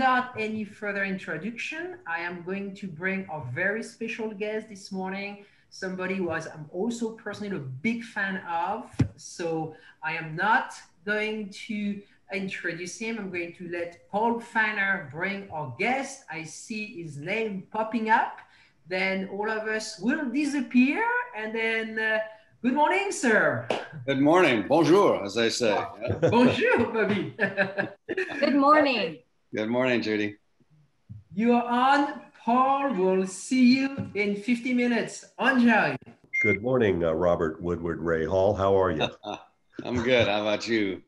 without any further introduction, I am going to bring a very special guest this morning, somebody who was I'm also personally a big fan of. So I am not going to introduce him. I'm going to let Paul Feiner bring our guest. I see his name popping up. Then all of us will disappear and then uh, Good morning, sir. Good morning. Bonjour, as I say. Bonjour, Bobby. Good morning. Good morning, Judy. You are on. Paul will see you in 50 minutes. Enjoy. Good morning, uh, Robert Woodward Rahal. How are you? I'm good. How about you,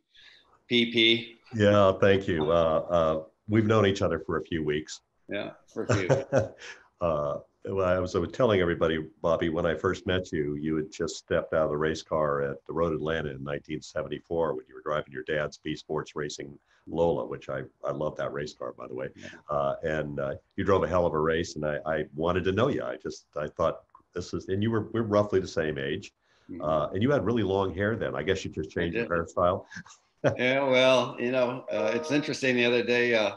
PP? Yeah, thank you. Uh, uh, we've known each other for a few weeks. Yeah, for a few. uh, well, I was, I was telling everybody, Bobby, when I first met you, you had just stepped out of the race car at the Road Atlanta in 1974 when you were driving your dad's B Sports Racing Lola, which I, I love that race car, by the way. Uh, and uh, you drove a hell of a race, and I, I wanted to know you. I just, I thought this is, and you were, we're roughly the same age. Mm-hmm. Uh, and you had really long hair then. I guess you just changed your hairstyle. yeah, well, you know, uh, it's interesting. The other day, uh,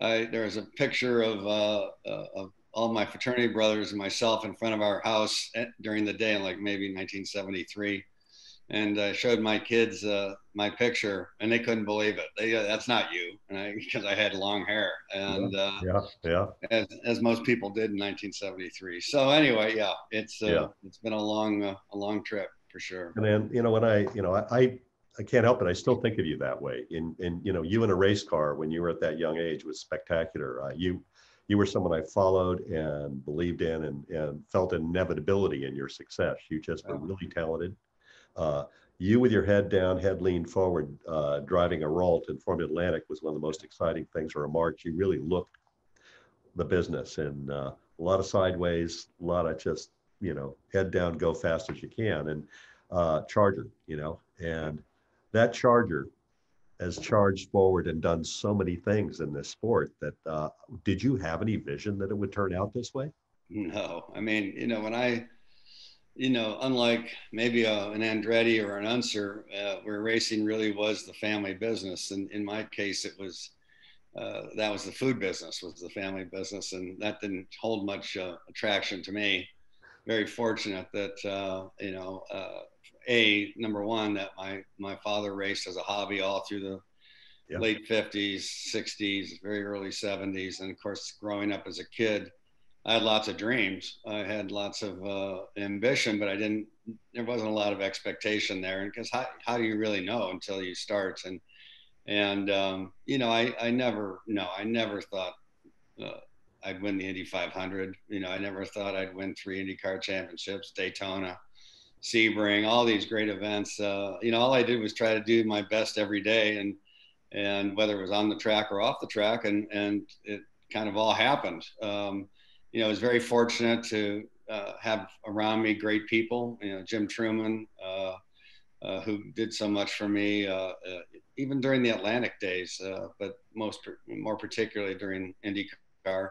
I, there was a picture of, uh, of all my fraternity brothers and myself in front of our house at, during the day, in like maybe 1973, and I showed my kids uh, my picture, and they couldn't believe it. They, uh, that's not you, because I, I, had long hair, and yeah, uh, yeah, yeah. As, as, most people did in 1973. So anyway, yeah, it's uh, yeah. it's been a long uh, a long trip for sure. And then you know when I you know I I can't help it. I still think of you that way. In in you know you in a race car when you were at that young age was spectacular. Uh, you you were someone I followed and believed in and, and felt inevitability in your success. You just were really talented. Uh, you with your head down, head leaned forward, uh, driving a Ralt in Formula Atlantic was one of the most exciting things for a March. You really looked the business and uh, a lot of sideways, a lot of just, you know, head down, go fast as you can. And uh, Charger, you know, and that Charger has charged forward and done so many things in this sport that uh, did you have any vision that it would turn out this way no i mean you know when i you know unlike maybe a, uh, an andretti or an unser uh, where racing really was the family business and in my case it was uh, that was the food business was the family business and that didn't hold much uh, attraction to me very fortunate that uh, you know a number one that my my father raced as a hobby all through the yep. late 50s 60s very early 70s and of course growing up as a kid i had lots of dreams i had lots of uh, ambition but i didn't there wasn't a lot of expectation there and because how, how do you really know until you start and and um, you know i i never no i never thought uh, I'd win the Indy 500. You know, I never thought I'd win three IndyCar championships, Daytona, Sebring, all these great events. Uh, you know, all I did was try to do my best every day, and and whether it was on the track or off the track, and and it kind of all happened. Um, you know, I was very fortunate to uh, have around me great people. You know, Jim Trueman, uh, uh who did so much for me, uh, uh, even during the Atlantic days, but most more particularly during IndyCar.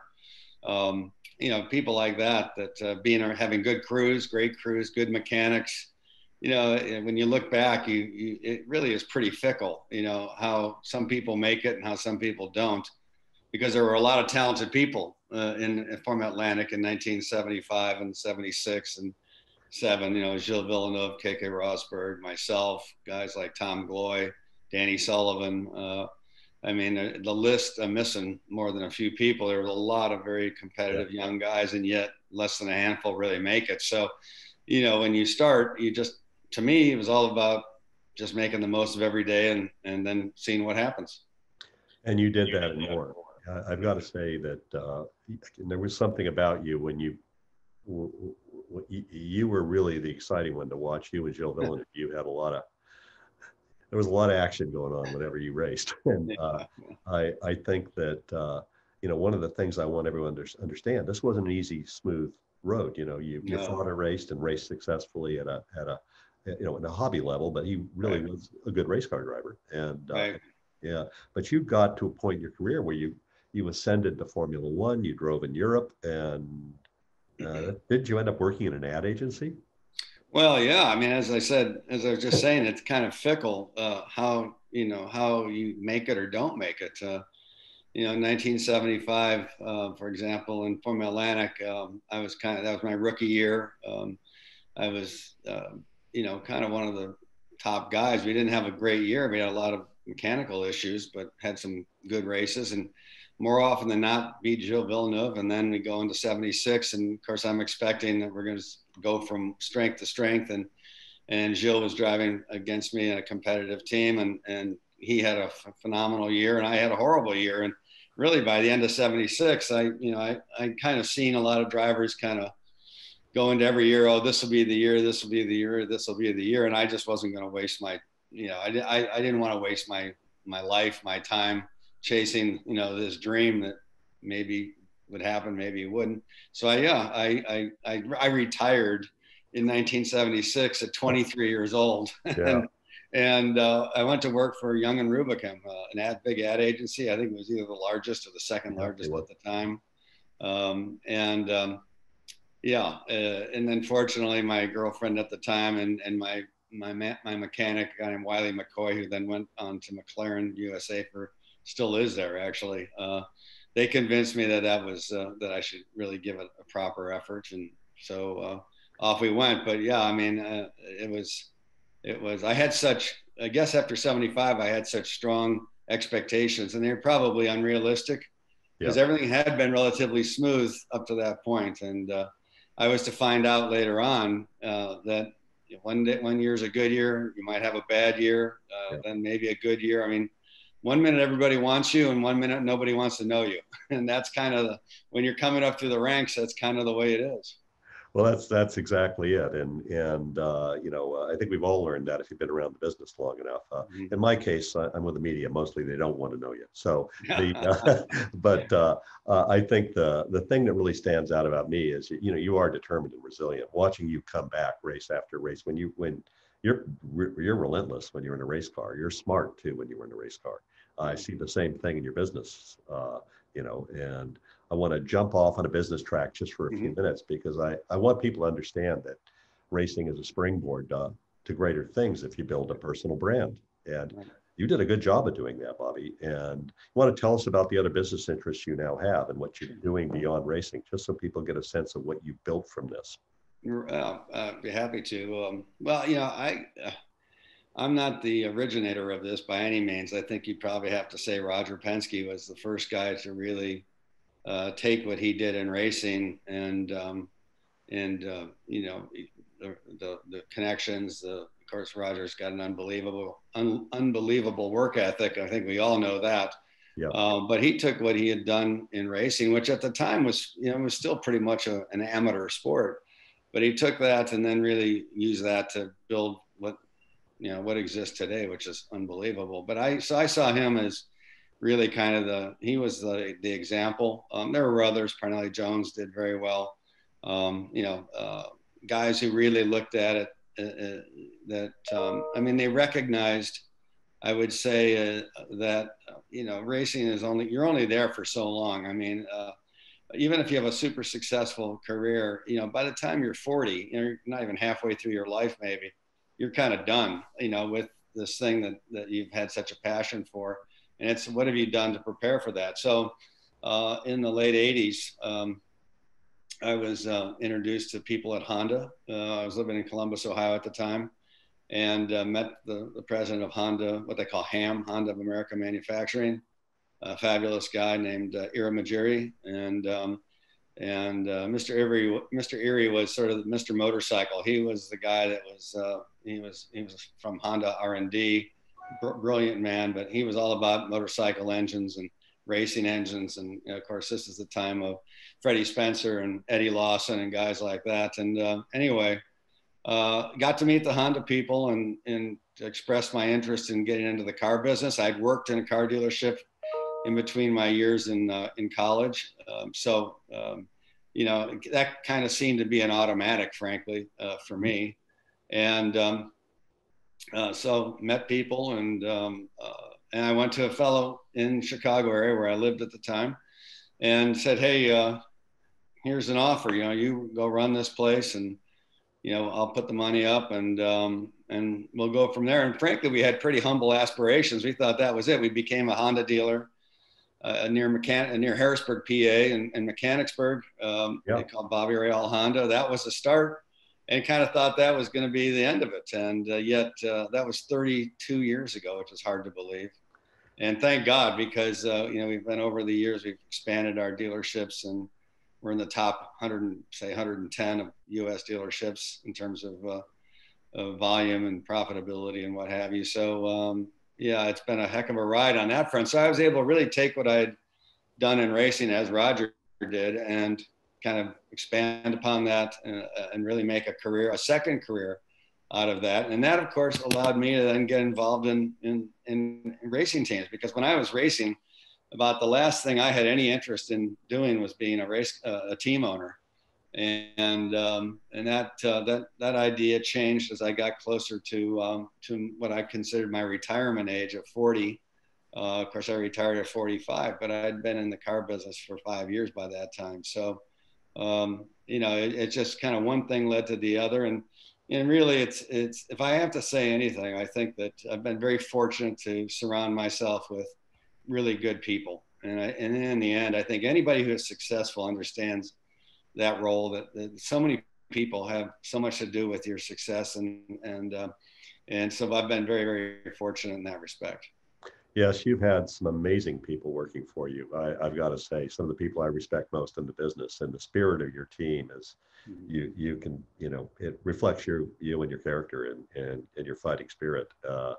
Um, you know, people like that, that uh, being having good crews, great crews, good mechanics. You know, when you look back, you, you it really is pretty fickle. You know how some people make it and how some people don't, because there were a lot of talented people uh, in, in Formula Atlantic in 1975 and 76 and seven. You know, Gilles Villeneuve, Keke Rosberg, myself, guys like Tom Gloy, Danny Sullivan. Uh, I mean, uh, the list I'm missing more than a few people. There was a lot of very competitive yeah. young guys, and yet less than a handful really make it. So, you know, when you start, you just to me, it was all about just making the most of every day and and then seeing what happens. And you did that and more. I've got to say that uh, there was something about you when you you were really the exciting one to watch. You and Gilles Villeneuve, you had a lot of there was a lot of action going on whenever you raced. And uh, I, I think that, uh, you know, one of the things I want everyone to understand, this wasn't an easy, smooth road. You know, you, no. you fought and raced and raced successfully at a, at a, you know, in a hobby level, but he really right. was a good race car driver. And uh, right. yeah, but you got to a point in your career where you, you ascended to Formula One, you drove in Europe and uh, did you end up working in an ad agency? Well, yeah. I mean, as I said, as I was just saying, it's kind of fickle uh, how you know how you make it or don't make it. Uh, you know, in 1975, uh, for example, in Formula Atlantic, um, I was kind of that was my rookie year. Um, I was, uh, you know, kind of one of the top guys. We didn't have a great year. We had a lot of mechanical issues, but had some good races and more often than not beat Gilles Villeneuve. And then we go into 76. And of course, I'm expecting that we're going to go from strength to strength. And, and Gilles was driving against me in a competitive team. And, and he had a phenomenal year and I had a horrible year. And really by the end of 76, I, you know, I, I kind of seen a lot of drivers kind of go into every year. Oh, this will be the year, this will be the year, this will be the year. And I just wasn't going to waste my, you know, I, I, I didn't want to waste my, my life, my time chasing, you know, this dream that maybe would happen, maybe it wouldn't. So I, yeah, I, I, I, I retired in 1976 at 23 years old. Yeah. and, and uh, I went to work for Young and Rubicam, uh, an ad, big ad agency. I think it was either the largest or the second largest at the time. Um, and um, yeah, uh, and then fortunately, my girlfriend at the time and and my my my mechanic, guy named Wiley McCoy, who then went on to McLaren USA for still is there actually. Uh, they convinced me that that was uh, that I should really give it a proper effort, and so uh, off we went. But yeah, I mean, uh, it was it was I had such I guess after 75 I had such strong expectations and they're probably unrealistic because yeah. everything had been relatively smooth up to that point and uh, I was to find out later on uh, that one day, one year is a good year you might have a bad year uh, yeah. then maybe a good year I mean one minute everybody wants you and one minute nobody wants to know you and that's kind of the, when you're coming up through the ranks that's kind of the way it is well, that's that's exactly it, and and uh, you know uh, I think we've all learned that if you've been around the business long enough. Uh, mm-hmm. In my case, I'm with the media. Mostly, they don't want to know you. So, the, uh, but uh, uh, I think the the thing that really stands out about me is you know you are determined and resilient. Watching you come back race after race when you when you're you're relentless when you're in a race car. You're smart too when you're in a race car. I see the same thing in your business. you know, and I want to jump off on a business track just for a few mm-hmm. minutes because I, I want people to understand that racing is a springboard uh, to greater things if you build a personal brand. And you did a good job of doing that, Bobby. And you want to tell us about the other business interests you now have and what you're doing beyond racing, just so people get a sense of what you built from this. Uh, I'd be happy to. Um, well, you know, I. Uh, I'm not the originator of this by any means. I think you probably have to say Roger Penske was the first guy to really uh, take what he did in racing and um, and uh, you know the, the, the connections. The, of course, Roger's got an unbelievable un, unbelievable work ethic. I think we all know that. Yeah. Um, but he took what he had done in racing, which at the time was you know was still pretty much a, an amateur sport. But he took that and then really used that to build you know what exists today, which is unbelievable. But I so I saw him as really kind of the he was the the example. Um, there were others. Parnelli Jones did very well. Um, you know, uh, guys who really looked at it. Uh, uh, that um, I mean, they recognized. I would say uh, that you know, racing is only you're only there for so long. I mean. Uh, even if you have a super successful career, you know, by the time you're 40, you know, you're not even halfway through your life, maybe you're kind of done, you know, with this thing that, that you've had such a passion for and it's what have you done to prepare for that? So uh, in the late 80s, um, I was uh, introduced to people at Honda. Uh, I was living in Columbus, Ohio at the time, and uh, met the, the, president of Honda, what they call HAM, Honda of America Manufacturing, a fabulous guy named uh, Irimajiri. And, um, and uh, Mr. Erie, Mr. Erie was sort of Mr. Motorcycle. He was the guy that was, uh, he was, he was from Honda R&D br- brilliant man, but he was all about motorcycle engines and racing engines. And you know, of course, this is the time of Freddie Spencer and Eddie Lawson and guys like that. And uh, anyway, uh, got to meet the Honda people and, and expressed my interest in getting into the car business. I'd worked in a car dealership in between my years in, uh, in college. Um, so, um, you know, that kind of seemed to be an automatic, frankly, uh, for me. And um, uh, so met people and um, uh, and I went to a fellow in Chicago area where I lived at the time, and said, "Hey, uh, here's an offer. You know, you go run this place, and you know, I'll put the money up, and um, and we'll go from there." And frankly, we had pretty humble aspirations. We thought that was it. We became a Honda dealer. uh, near Mechan- near Harrisburg, PA, and, and Mechanicsburg. Um, Yeah. They called Bobby Rahal Honda. That was the start, and kind of thought that was going to be the end of it. And uh, yet, uh, that was 32 years ago, which is hard to believe. And thank God, because uh, you know we've been over the years, we've expanded our dealerships, and we're in the top 100, and, say 110 of U.S. dealerships in terms of, uh, of volume and profitability and what have you. So um, yeah, it's been a heck of a ride on that front. So I was able to really take what I had done in racing as Roger did and kind of expand upon that and, and really make a career, a second career out of that. And that, of course, allowed me to then get involved in, in, in racing teams because when I was racing, about the last thing I had any interest in doing was being a race, uh, a team owner. And, um, and that, uh, that, that idea changed as I got closer to, um, to what I considered my retirement age of 40. Uh, of course, I retired at 45, but I'd been in the car business for five years by that time. So, um, you know, it, just kind of one thing led to the other. And, and really it's, it's, if I have to say anything, I think that I've been very fortunate to surround myself with really good people. And, I, and in the end, I think anybody who is successful understands that role that, that so many people have so much to do with your success. And, and, uh, and so I've been very, very fortunate in that respect. Yes, you've had some amazing people working for you. I, I've got to say, some of the people I respect most in the business and the spirit of your team is Mm-hmm. you you can you know it reflects you you and your character and and, and your fighting spirit. Uh,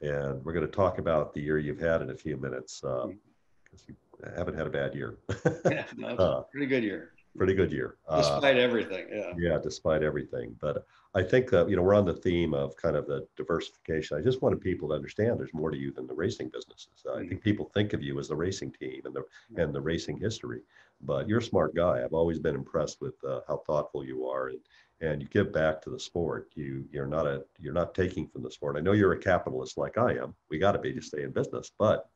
and we're going to talk about the year you've had in a few minutes because you haven't had a bad year. yeah, no, Uh, pretty good year, Pretty good year. Uh, despite everything. Yeah. yeah, despite everything. But I think that, you know, we're on the theme of kind of the diversification. I just wanted people to understand there's more to you than the racing businesses. Uh, I think people think of you as the racing team and the and the racing history, but you're a smart guy. I've always been impressed with uh, how thoughtful you are and and you give back to the sport. You you're not a you're not taking from the sport. I know you're a capitalist like I am. We got to be to stay in business, but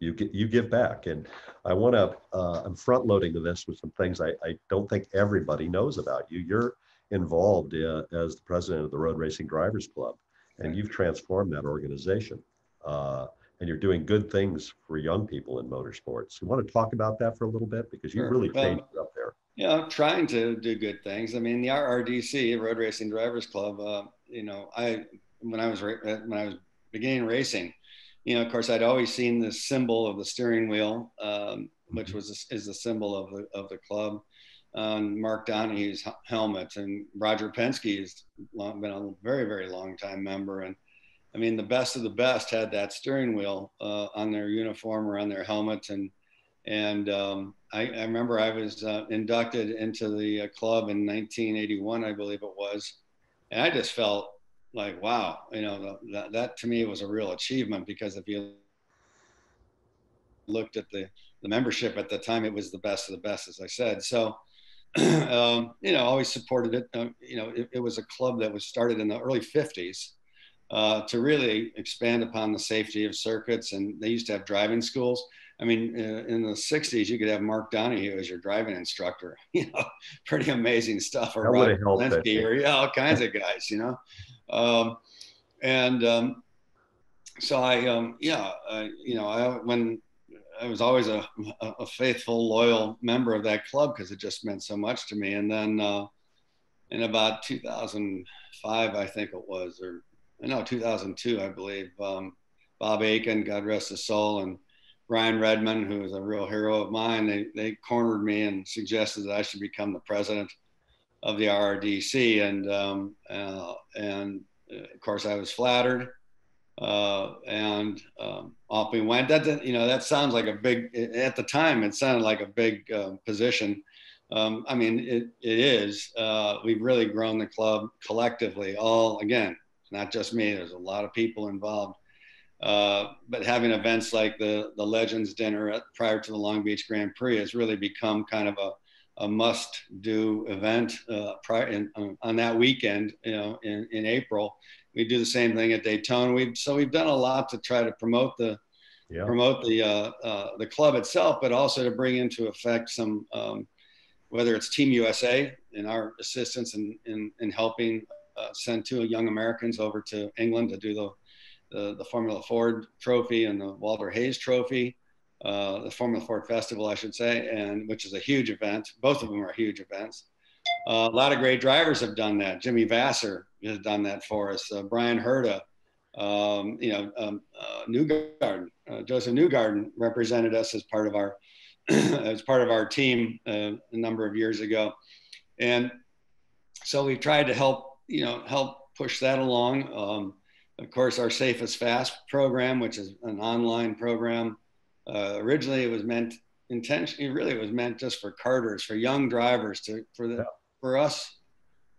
you get you give back and i want to uh, i'm front loading to this with some things I, I don't think everybody knows about you you're involved uh, as the president of the road racing drivers club and you've transformed that organization uh, and you're doing good things for young people in motorsports you want to talk about that for a little bit because you Sure. really Well, changed up there you know, trying to do good things. I mean, the RRDC, Road Racing Drivers Club. Uh, you know, I when I was when I was beginning racing, you know, of course, I'd always seen the symbol of the steering wheel, um, which was is the symbol of the of the club. On Mark Donohue's helmet, and Roger Penske has long, been a very very long time member, and I mean, the best of the best had that steering wheel uh, on their uniform or on their helmet, and and um, I, I remember I was uh, inducted into the uh, club in 1981, I believe it was, and I just felt like, wow, you know, that, that to me was a real achievement because if you looked at the the membership at the time, it was the best of the best, as I said. So, um, you know, always supported it. Uh, you know, it, it was a club that was started in the early 50s. Uh, to really expand upon the safety of circuits, and they used to have driving schools. I mean, uh, in the 60s, you could have Mark Donohue as your driving instructor. You know, pretty amazing stuff. Or That would've helped, Linsky, or yeah, all kinds of guys. You know, um, and um, so I, um, yeah, I, you know, I when I was always a, a, faithful, loyal member of that club because it just meant so much to me. And then uh, in about 2005, I think it was, or no, 2002, I believe, um, Bob Akin, God rest his soul, and Brian Redman, who is a real hero of mine, they, they cornered me and suggested that I should become the president of the RRDC. And, um, uh, and uh, of course, I was flattered. Uh, and um, off we went. That you know that sounds like a big. At the time, it sounded like a big um, position. Um, I mean, it, it is. Uh, we've really grown the club collectively. All again, not just me. There's a lot of people involved. Uh, but having events like the the Legends Dinner at, prior to the Long Beach Grand Prix has really become kind of a, a must do event uh, prior in, on that weekend. You know, in, in April, we do the same thing at Daytona. We've so we've done a lot to try to promote the yeah promote the uh, uh, the club itself, but also to bring into effect some um, whether it's Team USA and our assistance in in, in helping uh, send two young Americans over to England to do the the, the Formula Ford Trophy and the Walter Hayes Trophy. Uh, the Formula Ford Festival, I should say, and which is a huge event. Both of them are huge events. Uh, a lot of great drivers have done that. Jimmy Vasser has done that for us. Uh, Bryan Herta, um, you know, um, uh, Newgarden, uh, Josef Newgarden represented us as part of our as part of our team a number of years ago, and so we tried to help you know help push that along. Um, of course, our SAFEisFAST program, which is an online program, uh, originally it was meant intentionally really it was meant just for karters for young drivers to for the yeah. for us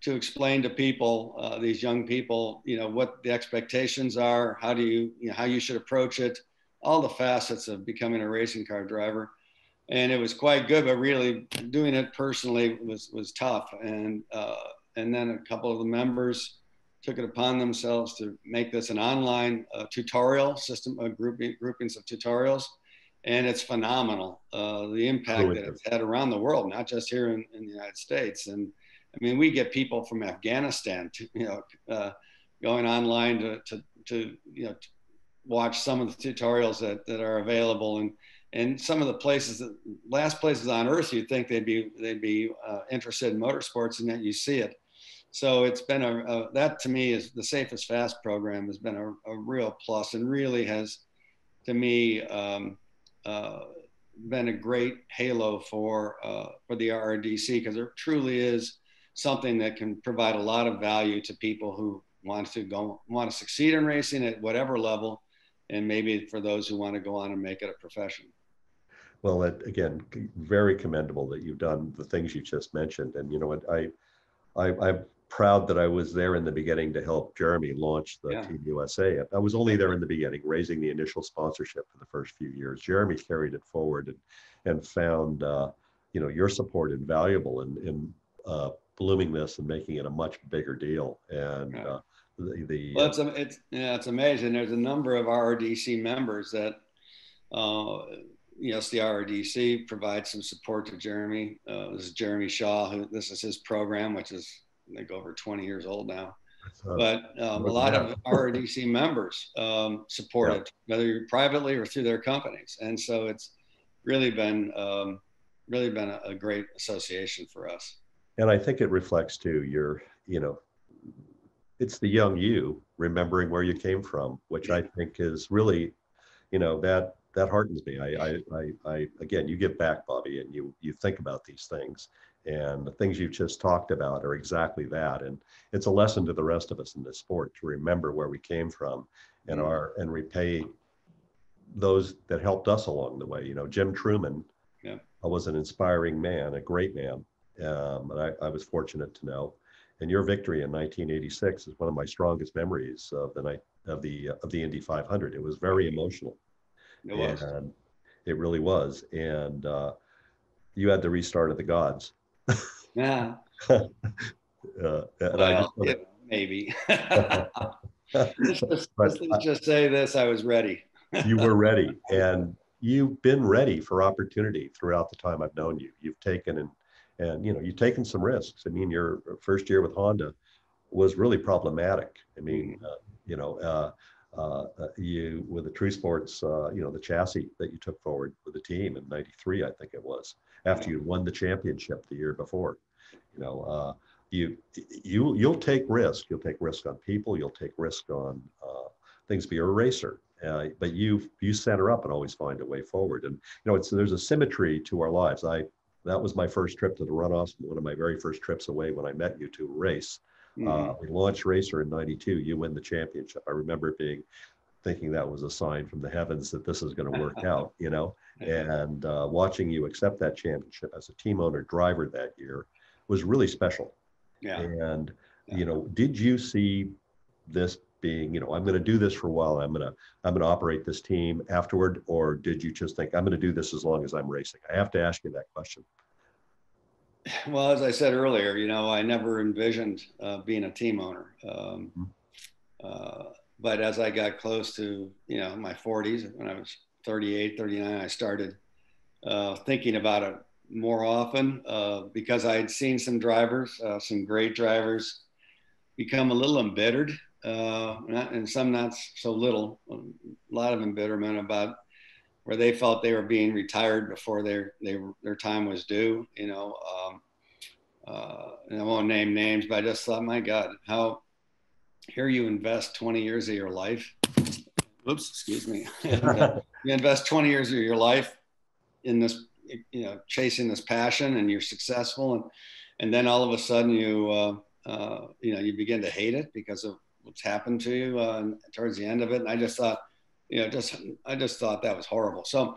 to explain to people uh, these young people you know what the expectations are how do you, you know, how you should approach it all the facets of becoming a racing car driver. And it was quite good but really doing it personally was was tough. And uh, and then a couple of the members took it upon themselves to make this an online uh, tutorial system of grouping, groupings of tutorials and it's phenomenal uh, the impact that it's had around the world, not just here in, in, the United States. And I mean, we get people from Afghanistan, to, you know, uh, going online to, to, to, you know, to watch some of the tutorials that, that are available, and and some of the places that last places on earth you'd think they'd be they'd be uh, interested in motorsports, and yet you see it. So it's been a, a, that to me is the SAFEisFAST program has been a, a real plus and really has to me. Um, uh, been a great halo for uh, for the RRDC because there truly is something that can provide a lot of value to people who want to go want to succeed in racing at whatever level, and maybe for those who want to go on and make it a profession. Well, again, very commendable that you've done the things you just mentioned, and you know what I, I, I proud that I was there in the beginning to help Jeremy launch the yeah. Team USA. I was only there in the beginning, raising the initial sponsorship for the first few years. Jeremy carried it forward and and found uh, you know your support invaluable in in uh, blooming this and making it a much bigger deal. And yeah. uh, the, the well, it's it's yeah, it's amazing. There's a number of RRDC members that. Uh, yes, the RRDC provides some support to Jeremy. Uh, this is Jeremy Shaw, who this is his program, which is they go over 20 years old now. But um, a lot of RRDC members um, support yeah. it, whether privately or through their companies. And so it's really been um, really been a, a, great association for us. And I think it reflects too your, you know, it's the young you remembering where you came from, which I think is really, you know, that that heartens me. I, I, I, I again, you give back, Bobby, and you you think about these things and the things you've just talked about are exactly that. And it's a lesson to the rest of us in this sport to remember where we came from and mm-hmm. our and repay those that helped us along the way. You know, Jim Trueman yeah. was an inspiring man, a great man. Um, and I, I was fortunate to know. And your victory in 1986 is one of my strongest memories of the night of the of the Indy 500. It was very emotional. It was. And it really was. And uh, you had the restart of the gods yeah. uh, well, yeah, maybe. let's, just, but, let's just say this: I was ready. you were ready, and you've been ready for opportunity throughout the time I've known you. You've taken and and you know you've taken some risks. I mean, your first year with Honda was really problematic. I mean, mm-hmm. uh, you know. Uh, uh, uh, you with the True Sports, uh, you know, the chassis that you took forward with the team in '93, I think it was, after you won the championship the year before. You know, uh, you you you'll take risk. You'll take risk on people. You'll take risk on uh, things. Be a racer, uh, but you you center up and always find a way forward. And you know, it's there's a symmetry to our lives. I that was my first trip to the runoffs. One of my very first trips away when I met you to race. Mm-hmm. Uh, we launched Racer in '92. You win the championship. I remember being thinking that was a sign from the heavens that this is going to work out. You know, and uh, watching you accept that championship as a team owner driver that year was really special. Yeah. And yeah. you know, did you see this being, you know, I'm going to do this for a while. I'm going to I'm going to operate this team afterward, or did you just think I'm going to do this as long as I'm racing? I have to ask you that question. Well, as I said earlier, you know, I never envisioned uh, being a team owner. Um, mm-hmm. uh, but as I got close to, you know, my 40s, when I was 38, 39, I started uh, thinking about it more often uh, because I had seen some drivers, uh, some great drivers, become a little embittered, uh, not, and some not so little, a lot of embitterment about where they felt they were being retired before their they, their time was due. You know, um, uh, and I won't name names, but I just thought, my God, how here you invest 20 years of your life. Oops, excuse me. you invest 20 years of your life in this, you know, chasing this passion, and you're successful, and and then all of a sudden you, uh, uh, you know, you begin to hate it because of what's happened to you uh, towards the end of it. And I just thought, you know, just I just thought that was horrible. So,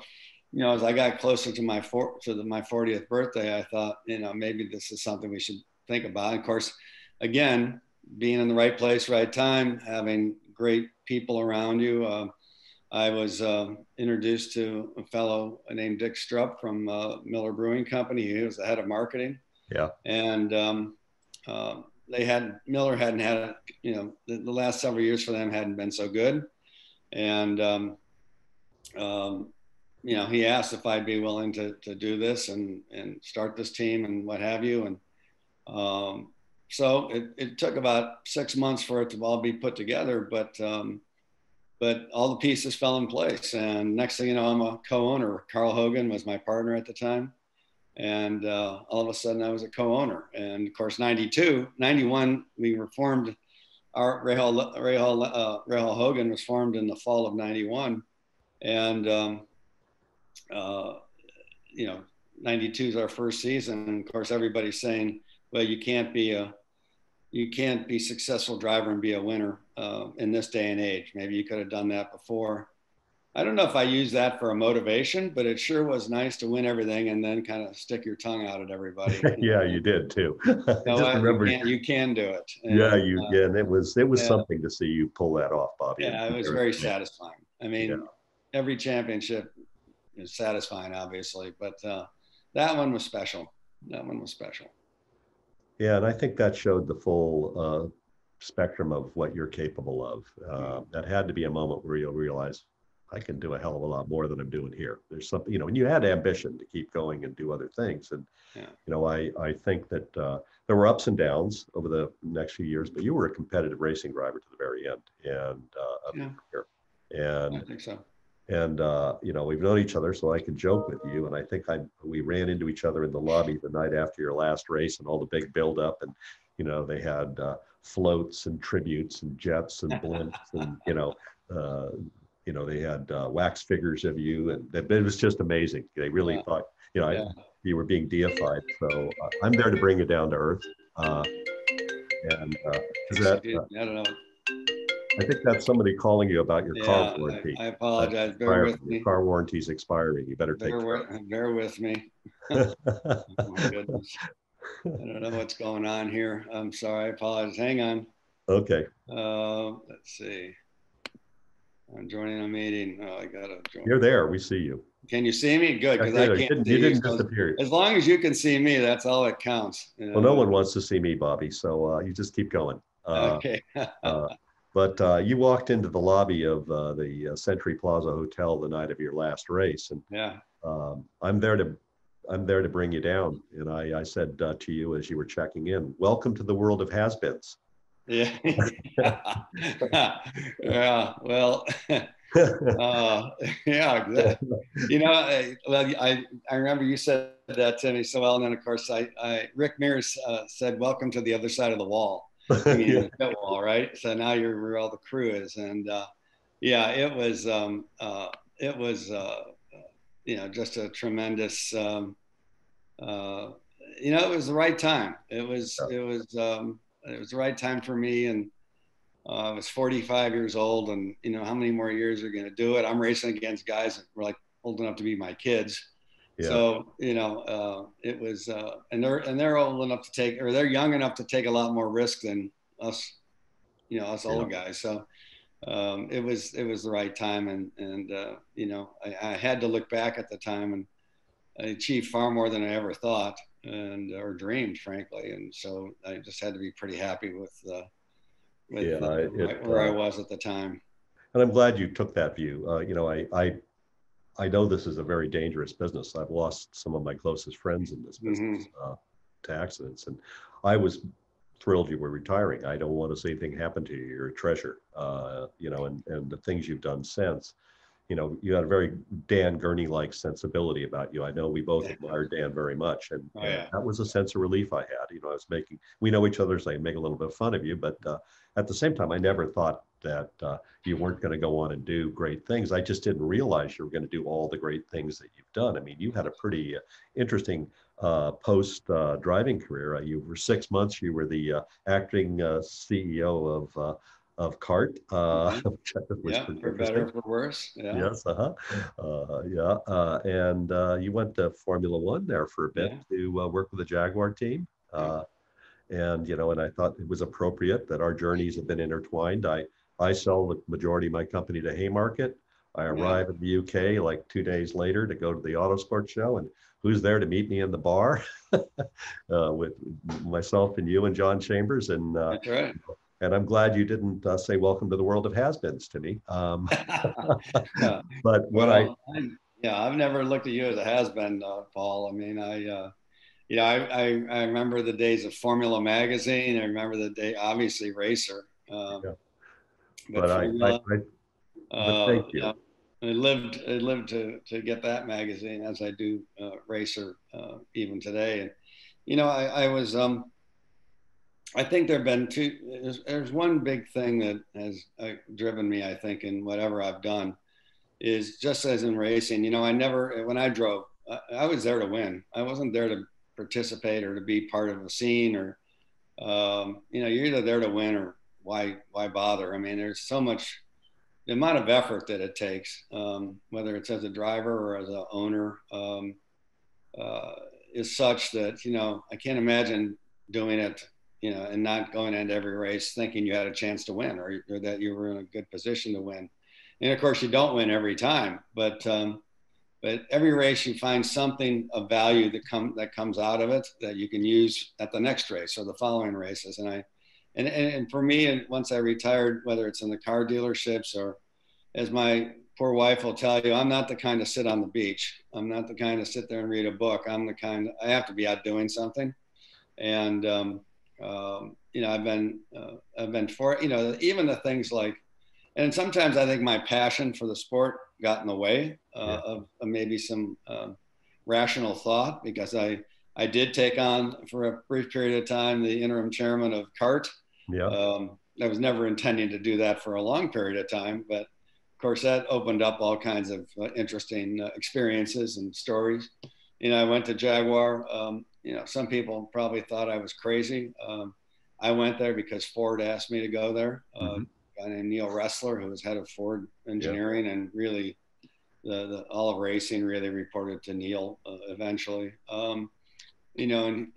you know, as I got closer to my four, to the, my 40th birthday, I thought, you know, maybe this is something we should think about. of course, again, being in the right place, right time, having great people around you. Uh, I was uh, introduced to a fellow named Dick Strupp from uh, Miller Brewing Company. He was the head of marketing. Yeah. And um, uh, they had Miller hadn't had you know the, the, last several years for them hadn't been so good, and um, um, you know he asked if I'd be willing to to do this and and start this team and what have you, and um, so it, it took about six months for it to all be put together, but um, but all the pieces fell in place. And next thing you know, I'm a co-owner. Carl Hogan was my partner at the time. And uh, all of a sudden I was a co-owner. And of course, 92, 91, we were formed, our Rahal, Rahal, uh, Rahal Hogan was formed in the fall of 91. And, um, uh, you know, 92 is our first season. And of course, everybody's saying, well, you can't be a, you can't be successful driver and be a winner uh, in this day and age. Maybe you could have done that before. I don't know if I use that for a motivation, but it sure was nice to win everything and then kind of stick your tongue out at everybody. yeah, you did too. No, I, remember, you, can, you can do it. And, yeah, you uh, yeah, and it was it was yeah. something to see you pull that off, Bobby. Yeah, it was very satisfying. I mean, yeah. every championship is satisfying, obviously, but uh, that one was special. That one was special. Yeah, and I think that showed the full uh, spectrum of what you're capable of. Uh, that had to be a moment where you'll realize I can do a hell of a lot more than I'm doing here. There's something, you know, and you had ambition to keep going and do other things. And, yeah. you know, I, I think that uh, there were ups and downs over the next few years, but you were a competitive racing driver to the very end and uh, yeah. Career. And I think so. And, uh, you know, we've known each other, so I can joke with you. And I think I, we ran into each other in the lobby the night after your last race and all the big buildup. And, you know, they had uh, floats and tributes and jets and blimps and, you know, uh, you know, they had uh, wax figures of you, and it was just amazing. They really yeah. thought, you know, yeah. I, you were being deified. So uh, I'm there to bring you down to earth. Uh, and uh, is that? Uh, I don't know. I think that's somebody calling you about your yeah, car warranty. I, I apologize. Bear with me. Your car warranty's expiring. You better take bear, with, bear with me. oh my goodness. I don't know what's going on here. I'm sorry. I apologize. Hang on. Okay. Uh, let's see. I'm joining a meeting. Oh, I gotta join. You're there. We see you. Can you see me? Good, because I, can't. You didn't, you didn't disappear. As long as you can see me, that's all that counts. Well, no one wants to see me, Bobby. So uh, you just keep going. Uh, okay. uh, but uh, you walked into the lobby of uh, the uh, Century Plaza Hotel the night of your last race, and yeah, um, I'm there to I'm there to bring you down. And I, I said to you as you were checking in, "Welcome to the world of has-beens." Yeah. yeah. Well, uh, yeah. You know, I, well, I, I remember you said that to me so well. And then, of course, I, I Rick Mears uh, said, Welcome to the other side of the wall. I mean, yeah. wall, right? So now you're where all the crew is. And uh, yeah, it was, um, uh, it was, uh, you know, just a tremendous, um, uh, you know, it was the right time. It was, it was, um, it was the right time for me. And uh, I was 45 years old, and you know how many more years are going to do it? I'm racing against guys that were like old enough to be my kids. Yeah. So you know, uh, it was, uh, and they're and they're old enough to take, or they're young enough to take a lot more risk than us, you know, us yeah. old guys. So um, it was it was the right time, and and uh, you know, I, I had to look back at the time and I achieved far more than I ever thought and or dreamed, frankly. And so I just had to be pretty happy with, uh, with yeah, the, it, where uh, I was at the time. And I'm glad you took that view. Uh, you know, I, I I know this is a very dangerous business. I've lost some of my closest friends in this business mm-hmm. uh, to accidents, and I was thrilled you were retiring. I don't want to see anything happen to you. You're a treasure, uh, you know, and and the things you've done since you know, you had a very Dan Gurney-like sensibility about you. I know we both admire Dan very much, and, Oh, and that was a sense of relief I had. You know, I was making, we know each other, so I make a little bit of fun of you, but uh, at the same time, I never thought that uh, you weren't going to go on and do great things. I just didn't realize you were going to do all the great things that you've done. I mean, you had a pretty uh, interesting uh, post uh, driving career. Uh, you were six months. You were the uh, acting uh, CEO of uh, of CART, uh, which I was Yeah, pretty for better, for worse. Yeah. Yes, uh-huh. Uh, yeah, uh, and uh, you went to Formula One there for a bit Yeah. to uh, work with the Jaguar team. Uh, and you know, and I thought it was appropriate that our journeys have been intertwined. I I sell the majority of my company to Haymarket. I arrive in the UK like two days later to go to the Auto Sports Show, and who's there to meet me in the bar? uh, with myself and you and John Chambers, and uh, That's right. And I'm glad you didn't uh, say "Welcome to the world of has-beens" to me. Um, Yeah. but what I Well, I, yeah, I've never looked at you as a has-been, uh, Paul. I mean, I, uh, you know, I, I, I remember the days of Formula Magazine. I remember the day, obviously, Racer. Um, Yeah. but I, I, Formula, I uh, thank you. yeah, I lived, I lived to to get that magazine as I do uh, Racer uh, even today. And you know, I, I was, um, I think there've been two. There's, there's one big thing that has uh, driven me. I think in whatever I've done is just as in racing. You know, I never when I drove, I, I was there to win. I wasn't there to participate or to be part of a scene or, um, you know, you're either there to win or why why bother? I mean, there's so much the amount of effort that it takes, um, whether it's as a driver or as an owner, um, uh, is such that you know I can't imagine doing it, you know, and not going into every race thinking you had a chance to win or, or that you were in a good position to win. And of course, you don't win every time, but um, but every race you find something of value that come that comes out of it that you can use at the next race or the following races. And I and, and, and for me, and once I retired, whether it's in the car dealerships or as my poor wife will tell you, I'm not the kind to sit on the beach. I'm not the kind to sit there and read a book. I'm the kind I have to be out doing something. And, um, um, you know, I've been, uh, I've been for, you know, even the things like, and sometimes I think my passion for the sport got in the way uh, Yeah. of, maybe some um, rational thought because I, I did take on for a brief period of time the interim chairman of CART. yeah, Um, I was never intending to do that for a long period of time, but of course that opened up all kinds of uh, interesting uh, experiences and stories. You know, I went to Jaguar. You know, some people probably thought I was crazy. Um, I went there because Ford asked me to go there. Uh, Mhm. A guy named Neil Ressler, who was head of Ford engineering, and really the, the all of racing really reported to Neil uh, eventually. Um, you know, and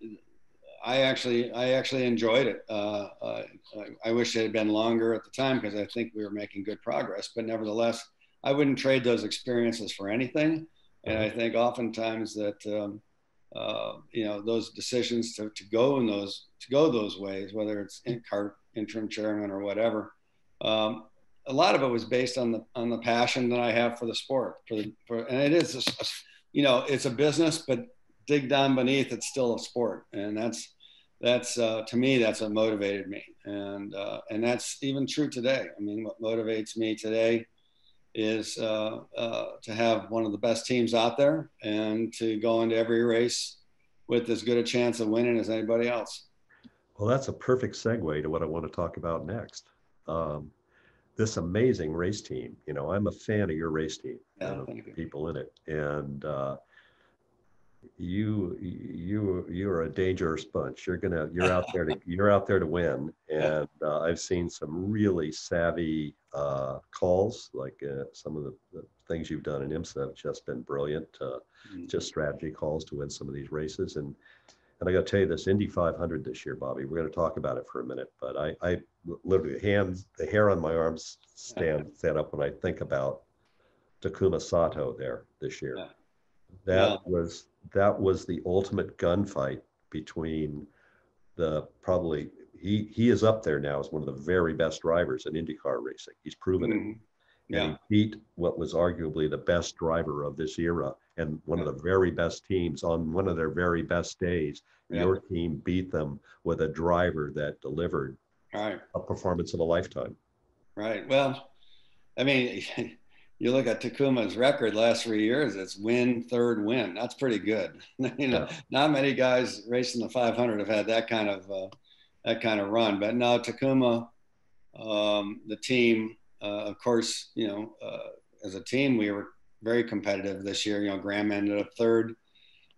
I actually I actually enjoyed it. Uh, uh, I, I wish it had been longer at the time because I think we were making good progress. But nevertheless, I wouldn't trade those experiences for anything. And I think oftentimes that um, uh, you know those decisions to, to go in those to go those ways, whether it's in cart interim chairman or whatever, um, a lot of it was based on the on the passion that I have for the sport. For the for and it is a you know it's a business, but dig down beneath, it's still a sport, and that's that's uh, to me that's what motivated me, and uh, and that's even true today. I mean, what motivates me today is uh, uh, to have one of the best teams out there and to go into every race with as good a chance of winning as anybody else. well, that's a perfect segue to what I want to talk about next. Um, this amazing race team. You know, I'm a fan of your race team. Yeah, and of thank you. people in it, and uh, you you you are a dangerous bunch. You're gonna you're out there to you're out there to win. And uh, I've seen some really savvy uh, calls, like uh, some of the, the things you've done in IMSA have just been brilliant. Uh, Mm. just strategy calls to win some of these races. And and I got to tell you this Indy 500 this year, Bobby. We're going to talk about it for a minute, but I I literally hands the hair on my arms stand stand up when I think about Takuma Sato there this year. Yeah. That Yeah. was that was the ultimate gunfight between the probably he he is up there now as one of the very best drivers in IndyCar racing. He's proven it. Mhm. And Yeah, he beat what was arguably the best driver of this era and one of the very best teams on one of their very best days. Yeah. Your team beat them with a driver that delivered right. a performance of a lifetime. Right. Well, I mean, you look at Takuma's record last three years, it's win, third win. That's pretty good. you know, Yeah. not many guys racing the 500 have had that kind of uh, that kind of run. But now Takuma, um, the team, uh, of course, you know, uh, as a team, we were very competitive this year. You know, Graham ended up third.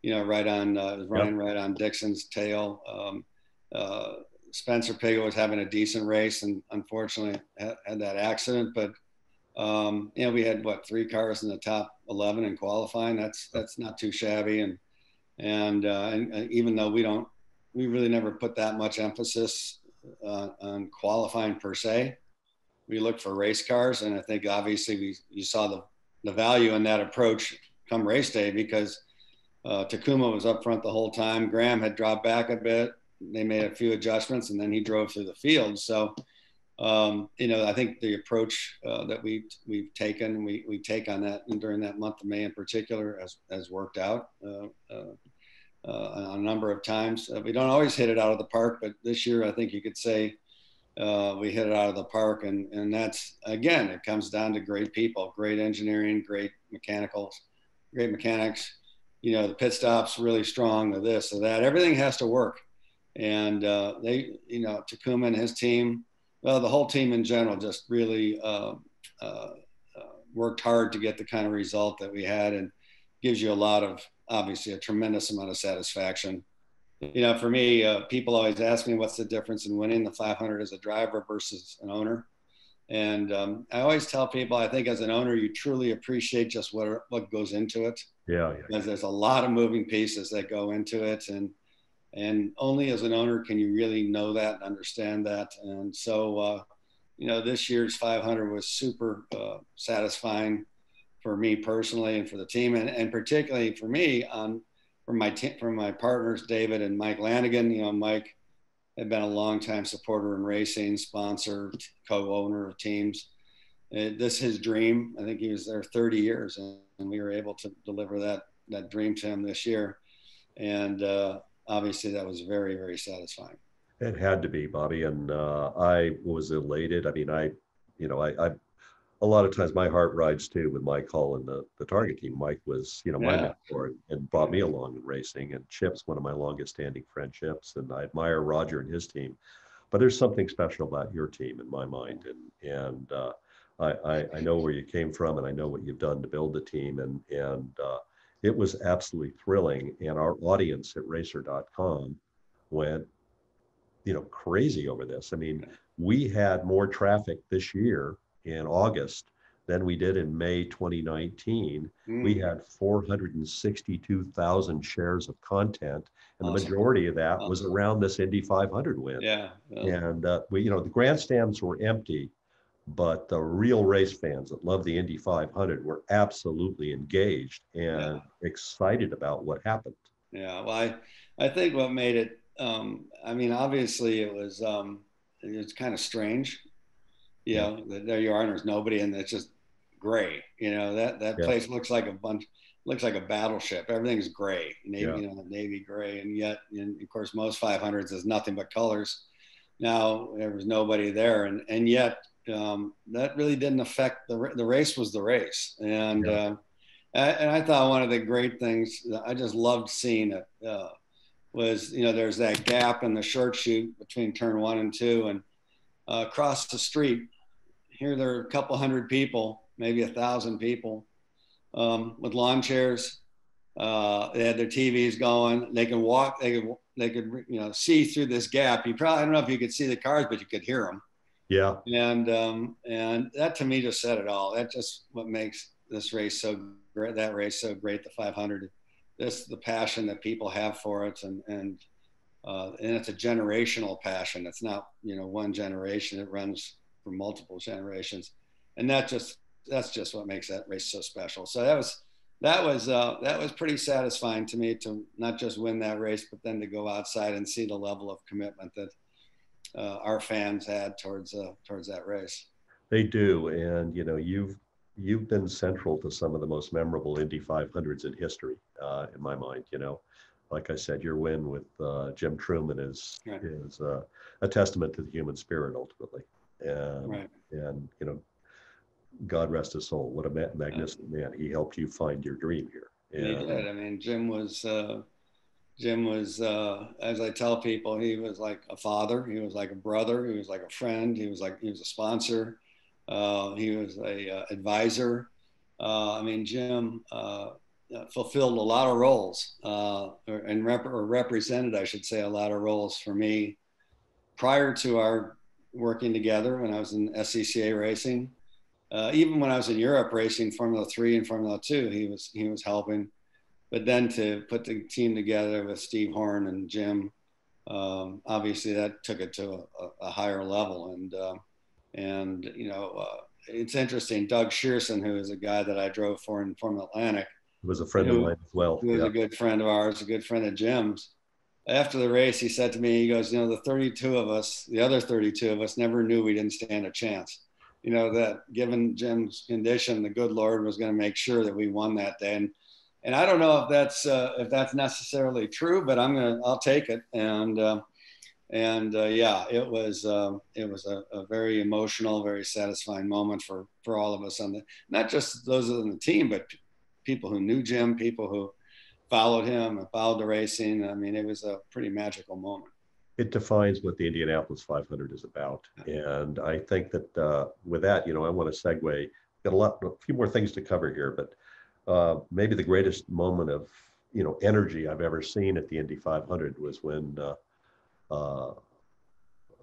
You know, right on uh, running right on Dixon's tail. Um, uh, Spencer Pigot was having a decent race, and unfortunately had, had that accident. But um, you know, we had what three cars in the top 11 in qualifying. That's that's not too shabby. And and, uh, and, and even though we don't, we really never put that much emphasis uh, on qualifying per se. We look for race cars, and I think obviously we you saw the the value in that approach come race day because uh, Takuma was up front the whole time. Graham had dropped back a bit. They made a few adjustments, and then he drove through the field. So um, you know, I think the approach uh, that we we've taken, we, we take on that during that month of May in particular, has has worked out uh, uh, a number of times. Uh, we don't always hit it out of the park, but this year I think you could say uh, we hit it out of the park, and and that's again, it comes down to great people, great engineering, great mechanicals, great mechanics. You know, the pit stops really strong, the this, or that. Everything has to work, and uh, they, you know, Takuma and his team well, the whole team in general just really uh, uh, uh, worked hard to get the kind of result that we had and gives you a lot of, obviously, a tremendous amount of satisfaction. You know, for me, uh, people always ask me what's the difference in winning the 500 as a driver versus an owner. And um, I always tell people, I think as an owner, you truly appreciate just what, what goes into it Yeah, yeah. because there's a lot of moving pieces that go into it. And and only as an owner can you really know that and understand that and so uh, you know this year's 500 was super uh, satisfying for me personally and for the team and, and particularly for me on from my te- from my partners david and mike lanigan. You know mike had been a long time supporter in racing sponsor co-owner of teams. Uh, this is his dream i think he was there 30 years and, and we were able to deliver that that dream to him this year. And uh, obviously that was very very satisfying. It had to be, Bobby, and uh, I was elated. I mean, I, you know, I, I, a lot of times my heart rides too with Mike Hull and the the target team. Mike was, you know, my Yeah. mentor and, and brought me along in racing. And Chip's one of my longest standing friendships, and I admire Roger and his team. But there's something special about your team in my mind, and and uh, I, I I know where you came from, and I know what you've done to build the team, and and uh, it was absolutely thrilling. And our audience at Racer.com went you know crazy over this i mean we had more traffic this year in august than we did in may 2019 we Mm, had 462000 shares of content and the majority of that was around this indy 500 win. Yeah well, and uh, we you know the grandstands were empty but the real race fans that love the indy 500 were absolutely engaged and excited about what happened. Yeah well i i think what made it um i mean obviously it was um it was kind of strange you Yeah. know that there you are and there's nobody and it's just gray you know that that Yeah. place looks like a bunch looks like a battleship everything's gray navy Yeah. you know navy gray and yet and of course most 500s is nothing but colors now there was nobody there and and yet um, that really didn't affect the, the race was the race and Yeah. uh, and I thought one of the great things I just loved seeing it uh, was you know there's that gap in the short chute between turn one and two and uh, across the street here there are a couple hundred people maybe a thousand people um, with lawn chairs uh, they had their TVs going they can walk they could they could you know see through this gap you probably I don't know if you could see the cars but you could hear them yeah and um, and that to me just said it all. That just what makes this race so great. That race so great. The 500. This the passion that people have for it, and and uh, and it's a generational passion. It's not you know one generation. It runs for multiple generations, and that just that's just what makes that race so special. So that was that was uh, that was pretty satisfying to me to not just win that race, but then to go outside and see the level of commitment that uh, our fans had towards uh, towards that race. They do, and you know you've you've been central to some of the most memorable Indy 500s in history, uh, in my mind. You know, like I said, your win with uh, Jim Trueman is Right. is uh, a testament to the human spirit ultimately, and Right. and you know God rest his soul. What a ma- magnificent man. He helped you find your dream here. He did. I mean, Jim was uh, Jim was uh, as I tell people, he was like a father. He was like a brother. He was like a friend. He was like he was a sponsor. Uh, he was a uh, advisor. Uh, I mean, Jim uh, fulfilled a lot of roles uh, or, and rep- or represented, I should say, a lot of roles for me prior to our working together when I was in SCCA racing. Uh, even when I was in Europe racing Formula Three and Formula Two, he was he was helping. But then to put the team together with Steve Horn and Jim, um, obviously that took it to a, a higher level. And uh, and you know, uh, it's interesting. Doug Shierson, who is a guy that I drove for in Formula Atlantic, he was a friend of mine as well. who was Yeah. a good friend of ours, a good friend of Jim's. After the race, he said to me, he goes, you know, the 32 of us, the other 32 of us never knew we didn't stand a chance. You know, that given Jim's condition, the good Lord was going to make sure that we won that day. And, and I don't know if that's, uh, if that's necessarily true, but I'm going to, I'll take it. And, uh, and uh, yeah, it was, um, it was a, a very emotional, very satisfying moment for, for all of us on the, not just those on the team, but people who knew Jim, people who, followed him and followed the racing. I mean, it was a pretty magical moment. it defines what the Indianapolis 500 is about. And I think that uh, with that, you know, I want to segue. Got a lot, a few more things to cover here, but uh, maybe the greatest moment of you know energy I've ever seen at the Indy 500 was when uh, uh,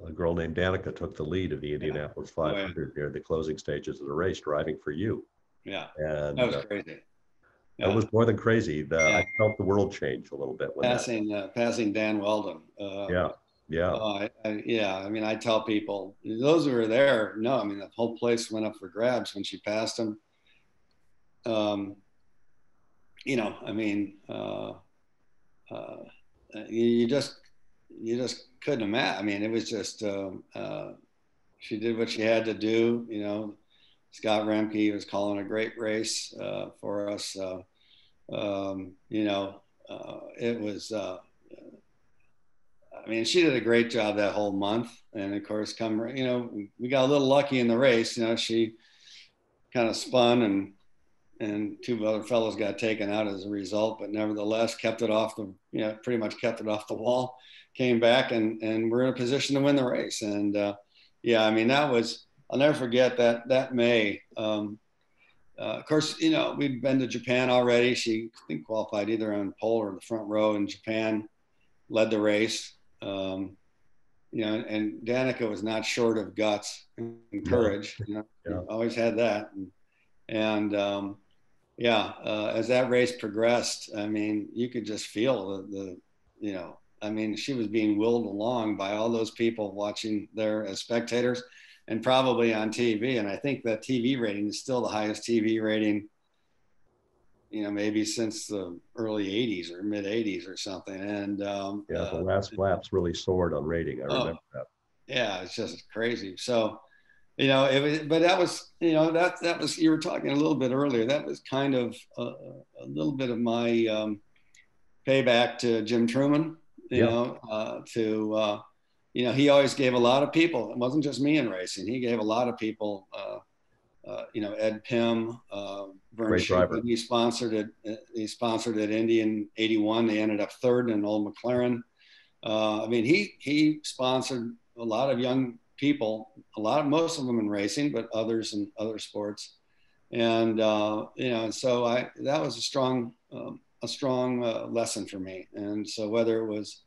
a girl named Danica took the lead of the Indianapolis Oh, yeah. 500 near the closing stages of the race, driving for you. Yeah, And that was uh, crazy. Yeah. was more than crazy. The, Yeah. I felt the world change a little bit passing uh, passing Dan Wheldon. Uh, yeah, yeah. oh, I, I, yeah. I mean, I tell people those who were there. No, I mean the whole place went up for grabs when she passed him. Um, you know, I mean, uh, uh, you, you just you just couldn't imagine. I mean, it was just um, uh, she did what she had to do. You know, Scott Roembke was calling a great race uh, for us. Um, you know, uh, it was. Uh, I mean, she did a great job that whole month, and of course, come you know, we got a little lucky in the race. You know, she kind of spun and and two other fellows got taken out as a result, but nevertheless kept it off the, you know, pretty much kept it off the wall, came back and, and we're in a position to win the race. And uh, yeah, I mean, that was, I'll never forget that, that May. Um, uh, of course, you know, we'd been to Japan already. She, I think, qualified either on pole or the front row in Japan, led the race. Um, you know, and Danica was not short of guts and courage. You know, Yeah. always had that. And, and um, yeah, uh, as that race progressed, I mean, you could just feel the, the, you know, I mean, she was being willed along by all those people watching there as spectators and probably on TV. And I think that TV rating is still the highest TV rating, you know, maybe since the early 80s or mid 80s or something. And um, Yeah, the uh, last flaps really soared on rating. I Oh. remember that. yeah, it's just crazy. So, you know, it was, but that was, you know, that that was you were talking a little bit earlier. That was kind of a, a little bit of my um, payback to Jim Trueman. You Yeah. know, uh, to uh, you know, he always gave a lot of people. It wasn't just me in racing. He gave a lot of people. Uh, uh, you know, Ed Pimm, uh, Vern Great driver. Schuppan, he sponsored it. uh, He sponsored it Indy in '81. They ended up third in an old McLaren. Uh, I mean, he he sponsored a lot of young people, a lot of most of them in racing, but others in other sports. And uh, you know, so I that was a strong um, a strong uh, lesson for me. And so whether it was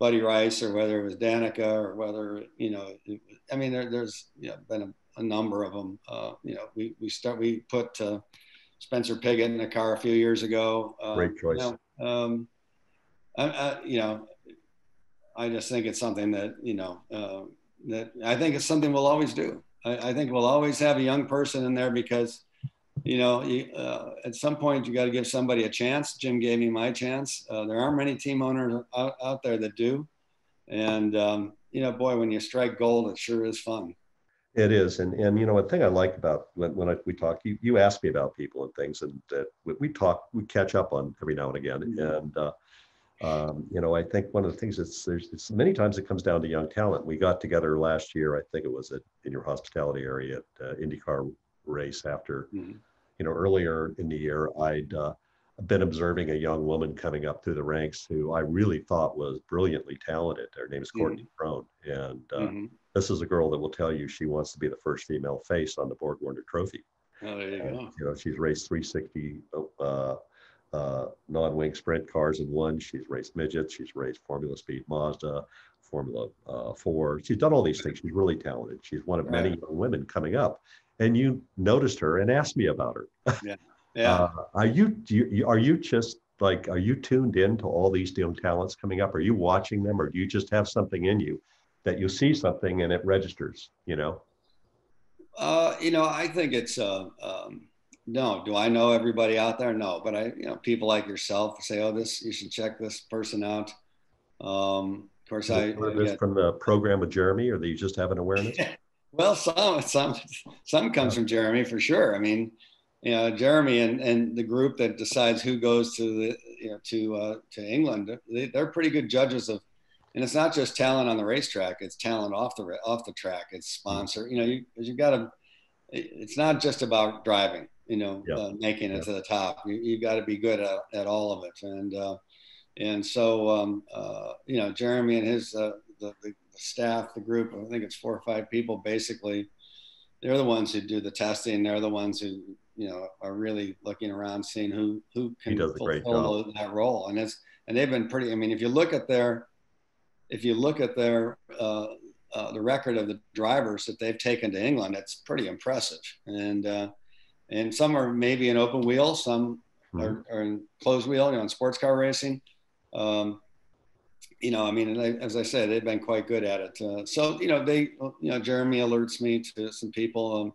Buddy Rice or whether it was Danica or whether you know, it, I mean, there, there's you know, been a, a number of them. Uh, you know, we we start we put uh, Spencer Pigot in the car a few years ago. Uh, Great choice. You know, um, I, I, you know, I just think it's something that you know uh, that I think it's something we'll always do. I, I think we'll always have a young person in there because you know you, uh, at some point you got to give somebody a chance. Jim gave me my chance. Uh, there aren't many team owners out, out there that do, and um, you know, boy, when you strike gold, it sure is fun. It is, and and you know, one thing I like about when when I, we talk, you you ask me about people and things, and that we, we talk, we catch up on every now and again, Mhm. and uh, um, you know, I think one of the things that's there's it's many times it comes down to young talent. We got together last year, I think it was at in your hospitality area at uh, IndyCar race after, Mhm. You know, earlier in the year, I'd uh, been observing a young woman coming up through the ranks who I really thought was brilliantly talented. Her name is Courtney Crone. And uh, Mhm. this is a girl that will tell you she wants to be the first female face on the Borg Warner Trophy. Oh, there you Uh, go. You know, she's raced 360 uh, uh, non-wing sprint cars and won. She's raced midgets. She's raced Formula Speed Mazda, Formula uh, Four. She's done all these things. She's really talented. She's one of many young women coming up. And you noticed her and asked me about her. Yeah. Uh, are you, do you are you just like are you tuned in to all these young talents coming up? Are you watching them, or do you just have something in you that you see something and it registers? You know. Uh, you know, I think it's uh, um, no. Do I know everybody out there? No, but I, you know, people like yourself say, "Oh, this you should check this person out." Um, course, I, Is I this get- from the program with Jeremy, or do you just have an awareness? well, some some some comes from Jeremy for sure. I mean, you know, Jeremy and and the group that decides who goes to the you know to uh, to England, they, they're pretty good judges of. And it's not just talent on the racetrack; it's talent off the off the track. It's sponsor. You know, you you got to. It's not just about driving. You know, Yeah. uh, making it Yeah. to the top. You you got to be good at, at all of it. And uh, and so um, uh, you know, Jeremy and his uh, the, the staff, the group. I think it's four or five people. Basically, they're the ones who do the testing. They're the ones who you know are really looking around, seeing who who can does a great fulfill that role. And it's and they've been pretty. I mean, if you look at their if you look at their uh, uh, the record of the drivers that they've taken to England, it's pretty impressive. And uh, and some are maybe in open wheel, some Mhm. are, are in closed wheel, you know, in sports car racing. Um, you know, I mean, and I, as I said, they've been quite good at it. Uh, so you know, they, you know, Jeremy alerts me to some people. Um,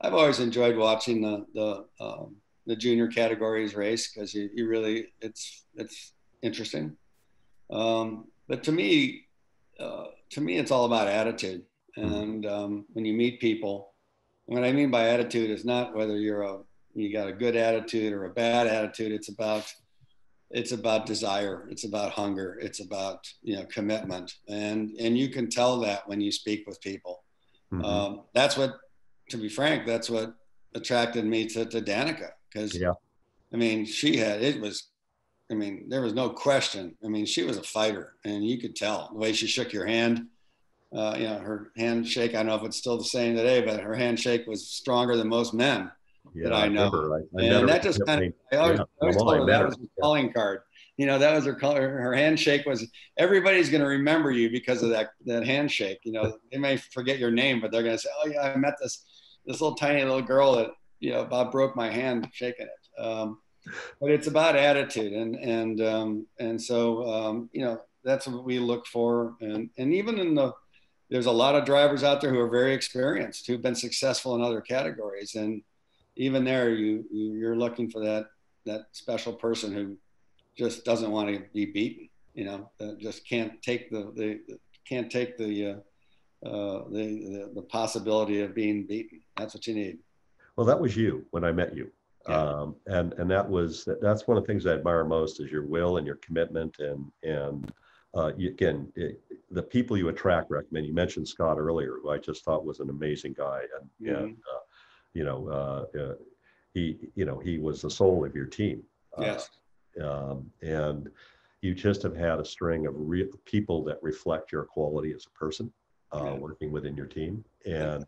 I've always enjoyed watching the the um, the junior categories race because you, you really it's it's interesting. Um, but to me, uh, to me, it's all about attitude. And um, when you meet people, what I mean by attitude is not whether you're a you got a good attitude or a bad attitude. It's about it's about desire. It's about hunger. It's about you know commitment. And and you can tell that when you speak with people. Mhm. Um, that's what, to be frank, that's what attracted me to, to Danica because Yeah. I mean, she had it was. I mean, there was no question. I mean, she was a fighter, and you could tell the way she shook your hand. Uh, you know, her handshake. I don't know if it's still the same today, but her handshake was stronger than most men. Yeah, that I know. I, I And that just kind of, I always, yeah, I always told her that was her calling card. You know, that was her color. Her handshake was. Everybody's going to remember you because of that that handshake. You know, they may forget your name, but they're going to say, "Oh yeah, I met this this little tiny little girl that you know about broke my hand shaking it." Um, but it's about attitude, and and um, and so um, you know that's what we look for, and and even in the there's a lot of drivers out there who are very experienced who've been successful in other categories, and even there you, you you're looking for that that special person who just doesn't want to be beaten you know just can't take the the can't take the uh, uh, the, the the possibility of being beaten that's what you need Well, that was you when I met you. Yeah. Um, and and that was that- that's one of the things I admire most is your will and your commitment and and uh, you, again it, the people you attract recommend. You mentioned Scott earlier, who I just thought was an amazing guy, and Mhm. and uh, you know uh, uh, he you know he was the soul of your team. Uh, yes um, and you just have had a string of real people that reflect your quality as a person uh, working within your team and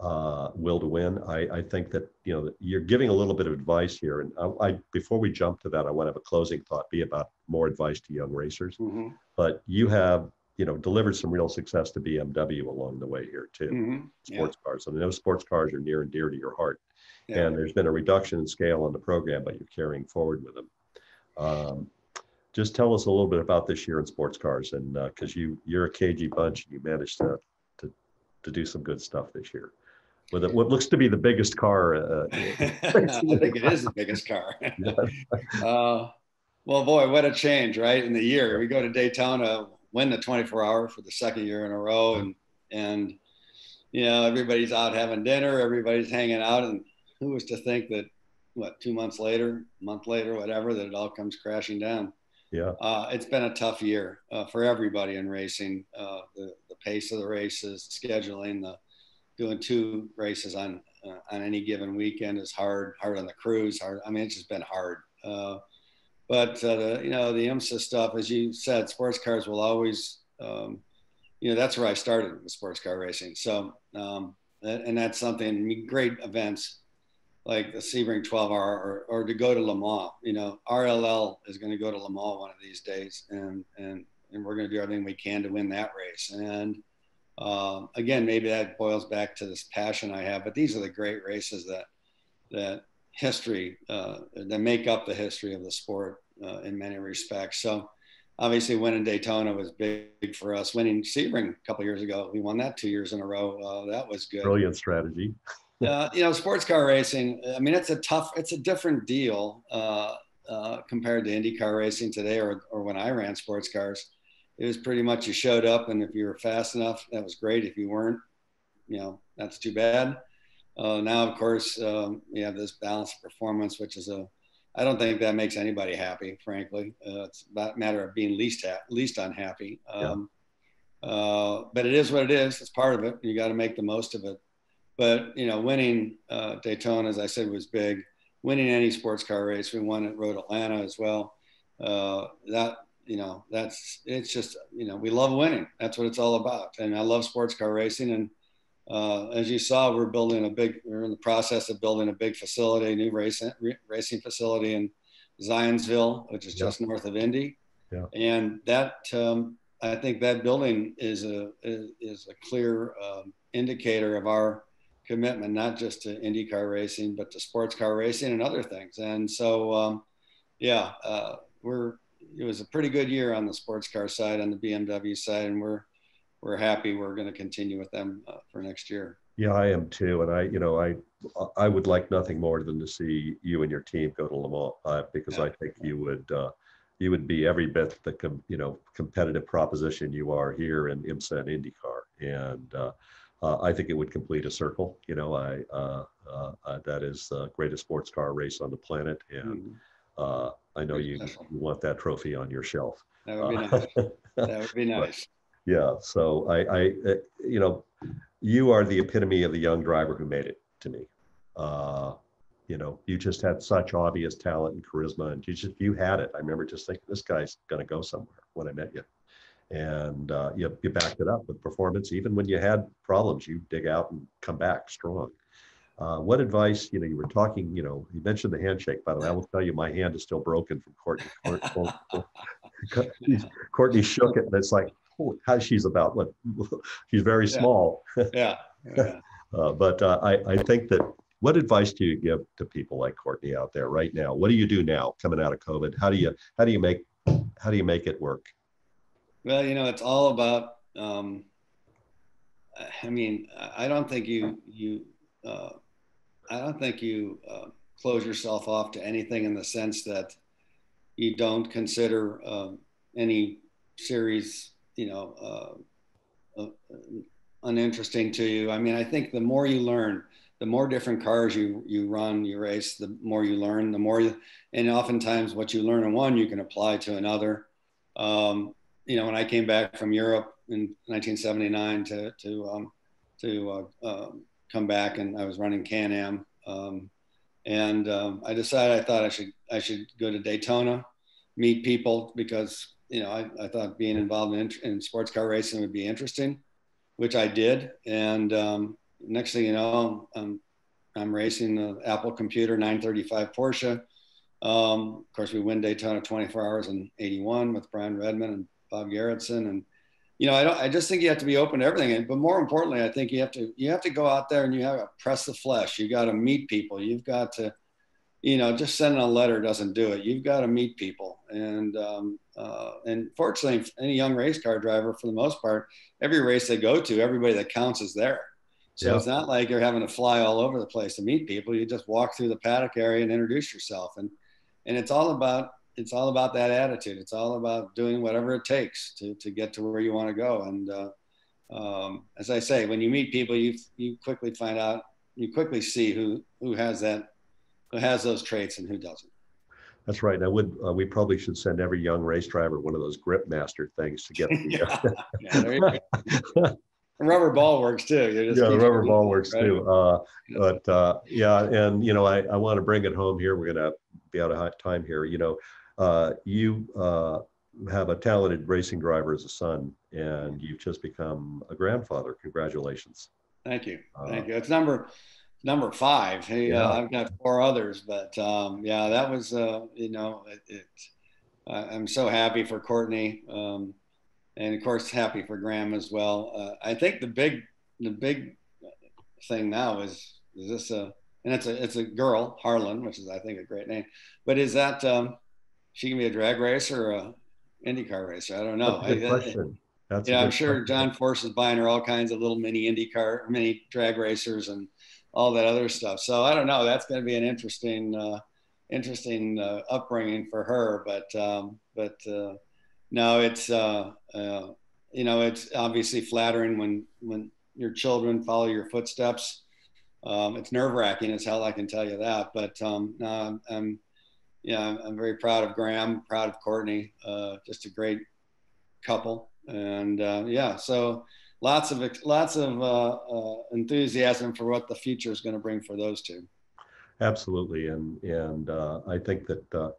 uh, will to win. I, I think that you know that you're giving a little bit of advice here, and I, I before we jump to that, I want to have a closing thought be about more advice to young racers. hmm But you have you know delivered some real success to BMW along the way here too. hmm yeah. Sports cars, and those sports cars are near and dear to your heart Yeah. and there's been a reduction in scale on the program, but you're carrying forward with them. Um, just tell us a little bit about this year in sports cars, and because you you're a KG bunch, and you managed to to to do some good stuff this year with it, what looks to be the biggest car. Uh, I think it is the biggest car. uh, well, boy, what a change, right? In the year, we go to Daytona, win the 24 hour for the second year in a row, and and you know everybody's out having dinner, everybody's hanging out, and who was to think that what two months later, a month later, whatever, that it all comes crashing down. yeah, Uh, it's been a tough year uh, for everybody in racing. Uh, the, the pace of the races, scheduling, the doing two races on uh, on any given weekend is hard. Hard on the crews. Hard. I mean, it's just been hard. But uh, you know the IMSA stuff, as you said, sports cars will always. Um, you know that's where I started with sports car racing. So um, and that's something great events like the Sebring 12 hour or, or to go to Le Mans. You know, RLL is going to go to Le Mans one of these days, and and and we're going to do everything we can to win that race. And um, again, maybe that boils back to this passion I have. But these are the great races that that history uh, that make up the history of the sport uh, in many respects. So obviously winning Daytona was big for us. Winning Sebring a couple years ago, we won that two years in a row. Uh, that was good. Brilliant strategy. uh, you know, sports car racing. I mean, it's a tough, it's a different deal uh, uh, compared to IndyCar racing today, or or when I ran sports cars. It was pretty much you showed up, and if you were fast enough, that was great. If you weren't, you know, that's too bad. Uh, now, of course, um, you have this balanced performance, which is a I don't think that makes anybody happy, frankly. Uh, it's a matter of being least ha- least unhappy. Um, yeah. uh, but it is what it is. It's part of it. You got to make the most of it. But you know, winning uh, Daytona, as I said, was big. Winning any sports car race, we won at Road Atlanta as well. Uh, that you know, that's it's just you know, we love winning. That's what it's all about. And I love sports car racing. And uh, as you saw, we're building a big, we're in the process of building a big facility, a new racing, racing facility in Zionsville, which is just north of Indy. Yeah. And that, um, I think that building is a, is a clear um, indicator of our commitment, not just to IndyCar racing, but to sports car racing and other things. And so, um, yeah, uh, we're, it was a pretty good year on the sports car side, on the BMW side, and we're, we're happy we're going to continue with them uh, for next year. Yeah, I am too, and I, you know, I, I would like nothing more than to see you and your team go to Le Mans uh, because yeah. I think you would, uh, you would be every bit the, com, you know, competitive proposition you are here in IMSA and IndyCar, and uh, uh, I think it would complete a circle. You know, I, uh, that is the greatest sports car race on the planet, and mm-hmm. I know you, you want that trophy on your shelf. That would be nice. that would be nice yeah so i i uh, you know you are the epitome of the young driver who made it to me. Uh you know you just had such obvious talent and charisma and you just you had it. I remember just thinking this guy's going to go somewhere when i met you. And uh, you, you backed it up with performance. Even when you had problems you dig out and come back strong. Uh, what advice, you know, you were talking, you know, you mentioned the handshake, by the way, I will tell you, my hand is still broken from Courtney. Courtney, Courtney shook it and it's like, how she's about what she's very small. Yeah. yeah. uh, but uh, I, I think that what advice do you give to people like Courtney out there right now? What do you do now coming out of COVID? How do you how do you make how do you make it work? Well, you know, it's all about. Um, I mean, I don't think you you uh, I don't think you uh, close yourself off to anything in the sense that you don't consider um, any series you know uh, uh, uninteresting to you. I mean, I think the more you learn, the more different cars you you run, you race, the more you learn, the more you, and oftentimes what you learn in one, you can apply to another. Um, you know, when I came back from Europe in 1979 to to um, to uh, uh, come back, and I was running Can-Am, um, and um, I decided I thought I should I should go to Daytona, meet people because you know, I, I thought being involved in, in sports car racing would be interesting, which I did. And um, next thing you know, I'm, I'm racing the Apple Computer 935 Porsche. Um, of course, we win Daytona 24 hours in 81 with Brian Redman and Bob Garretson. And, you know, I don't, I just think you have to be open to everything. But more importantly, I think you have to, you have to go out there and you have to press the flesh. You got to meet people. You've got to, you know, just sending a letter doesn't do it. You've got to meet people. And, um, uh, and fortunately, any young race car driver, for the most part, every race they go to, everybody that counts is there. So yeah. it's not like you're having to fly all over the place to meet people. You just walk through the paddock area and introduce yourself. And, and it's all about, it's all about that attitude. It's all about doing whatever it takes to, to get to where you want to go. And, uh, um, as I say, when you meet people, you, you quickly find out, you quickly see who, who has that, who has those traits and who doesn't. That's right. I would. Uh, we probably should send every young race driver one of those grip master things to get. The, yeah, yeah, rubber ball works too. yeah, the rubber ball works right? too. Uh, but uh, yeah, and you know, I, I want to bring it home here. We're gonna be out of time here. You know, uh, you uh, have a talented racing driver as a son, and you've just become a grandfather. Congratulations. Thank you. Uh, Thank you. It's number number five. Hey, uh, yeah. I've got four others, but um, yeah, that was you know, it, it I'm so happy for Courtney. Um, and of course happy for Graham as well. Uh, I think the big the big thing now is is this a and it's a it's a girl Harlan, which is I think a great name, but is that um, she can be a drag racer or a IndyCar racer? I don't know. That's I, question. That's yeah, I'm sure question. John Force is buying her all kinds of little mini IndyCar, mini drag racers, and all that other stuff. So I don't know. That's going to be an interesting, uh, interesting uh, upbringing for her. But um, but uh, no, it's uh, uh, you know it's obviously flattering when when your children follow your footsteps. Um, it's nerve wracking as hell, I can tell you that. But um, no, I'm, I'm yeah, I'm, very proud of Graham, proud of Courtney. Uh, just a great couple, and yeah, so lots of lots of uh, uh, enthusiasm for what the future is going to bring for those two. Absolutely, and and uh, I think that uh,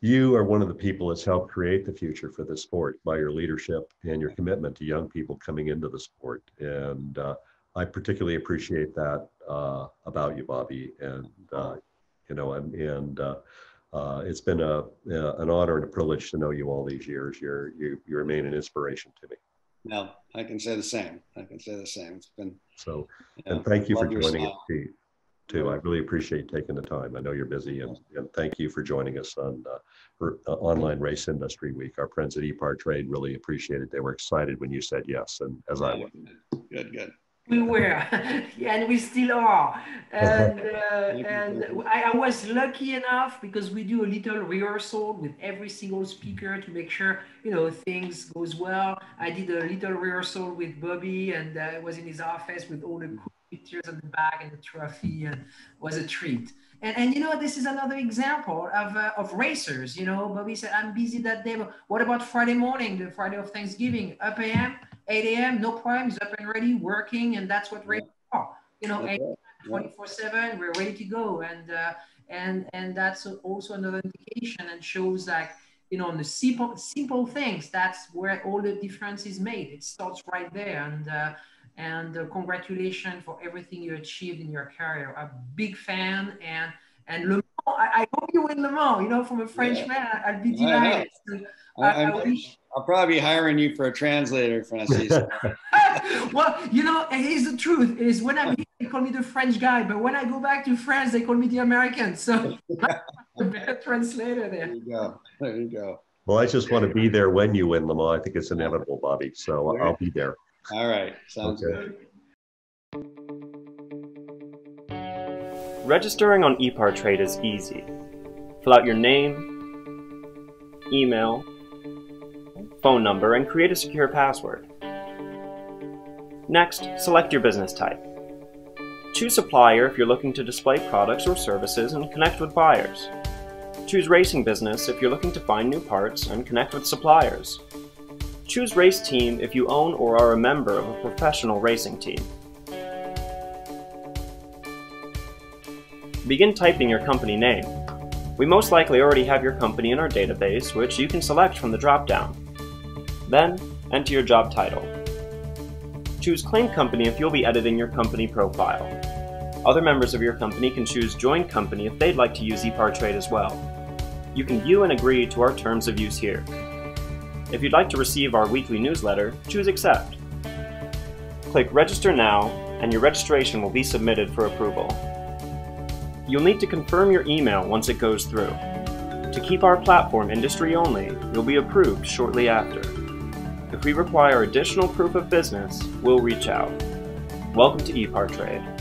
you are one of the people that's helped create the future for the sport by your leadership and your commitment to young people coming into the sport. And uh, I particularly appreciate that uh, about you, Bobby. And you know, and, and it's been a an honor and a privilege to know you all these years. You're you you remain an inspiration to me. No, I can say the same. I can say the same. It's been so. And thank you for joining us, Pete too. I really appreciate taking the time. I know you're busy, and, and thank you for joining us on uh, for, uh, Online Race Industry Week. Our friends at ePartrade really appreciated. They were excited when you said yes, and as I was. Good, good. We were, and we still are. And uh, and I, I, was lucky enough because we do a little rehearsal with every single speaker to make sure you know things goes well. I did a little rehearsal with Bobby, and uh, I was in his office with all the pictures on the back and the trophy and was a treat. And, and you know, this is another example of, uh, of racers. You know, Bobby said, I'm busy that day. But what about Friday morning, the Friday of Thanksgiving? Up a.m., 8 a.m., no problems, up and ready, working. And that's what racers are. You know, 24 7, we're ready to go. And, uh, and, and that's also another indication and shows that, you know, on the simple, simple things, that's where all the difference is made. It starts right there. And, uh, and uh, congratulations for everything you achieved in your career. A big fan and and Le Mans, I, I hope you win Le Mans. You know, from a French yeah. man, I'd be delighted. I, I, wish... I'll probably be hiring you for a translator, Francis. well, you know, here's the truth: is when I'm here, they call me the French guy, but when I go back to France, they call me the American. So the better translator there. There you go. There you go. Well, I just want to be there when you win Le Mans. I think it's inevitable, Bobby. So I'll be there. All right. Sounds okay. good. Registering on ePartrade is easy. Fill out your name, email, phone number, and create a secure password. Next, select your business type. Choose supplier if you're looking to display products or services and connect with buyers. Choose racing business if you're looking to find new parts and connect with suppliers. Choose Race Team if you own or are a member of a professional racing team. Begin typing your company name. We most likely already have your company in our database, which you can select from the dropdown. Then, enter your job title. Choose Claim Company if you'll be editing your company profile. Other members of your company can choose Join Company if they'd like to use ePartrade as well. You can view and agree to our terms of use here. If you'd like to receive our weekly newsletter, choose Accept. Click Register Now, and your registration will be submitted for approval. You'll need to confirm your email once it goes through. To keep our platform industry only, you'll be approved shortly after. If we require additional proof of business, we'll reach out. Welcome to ePartrade.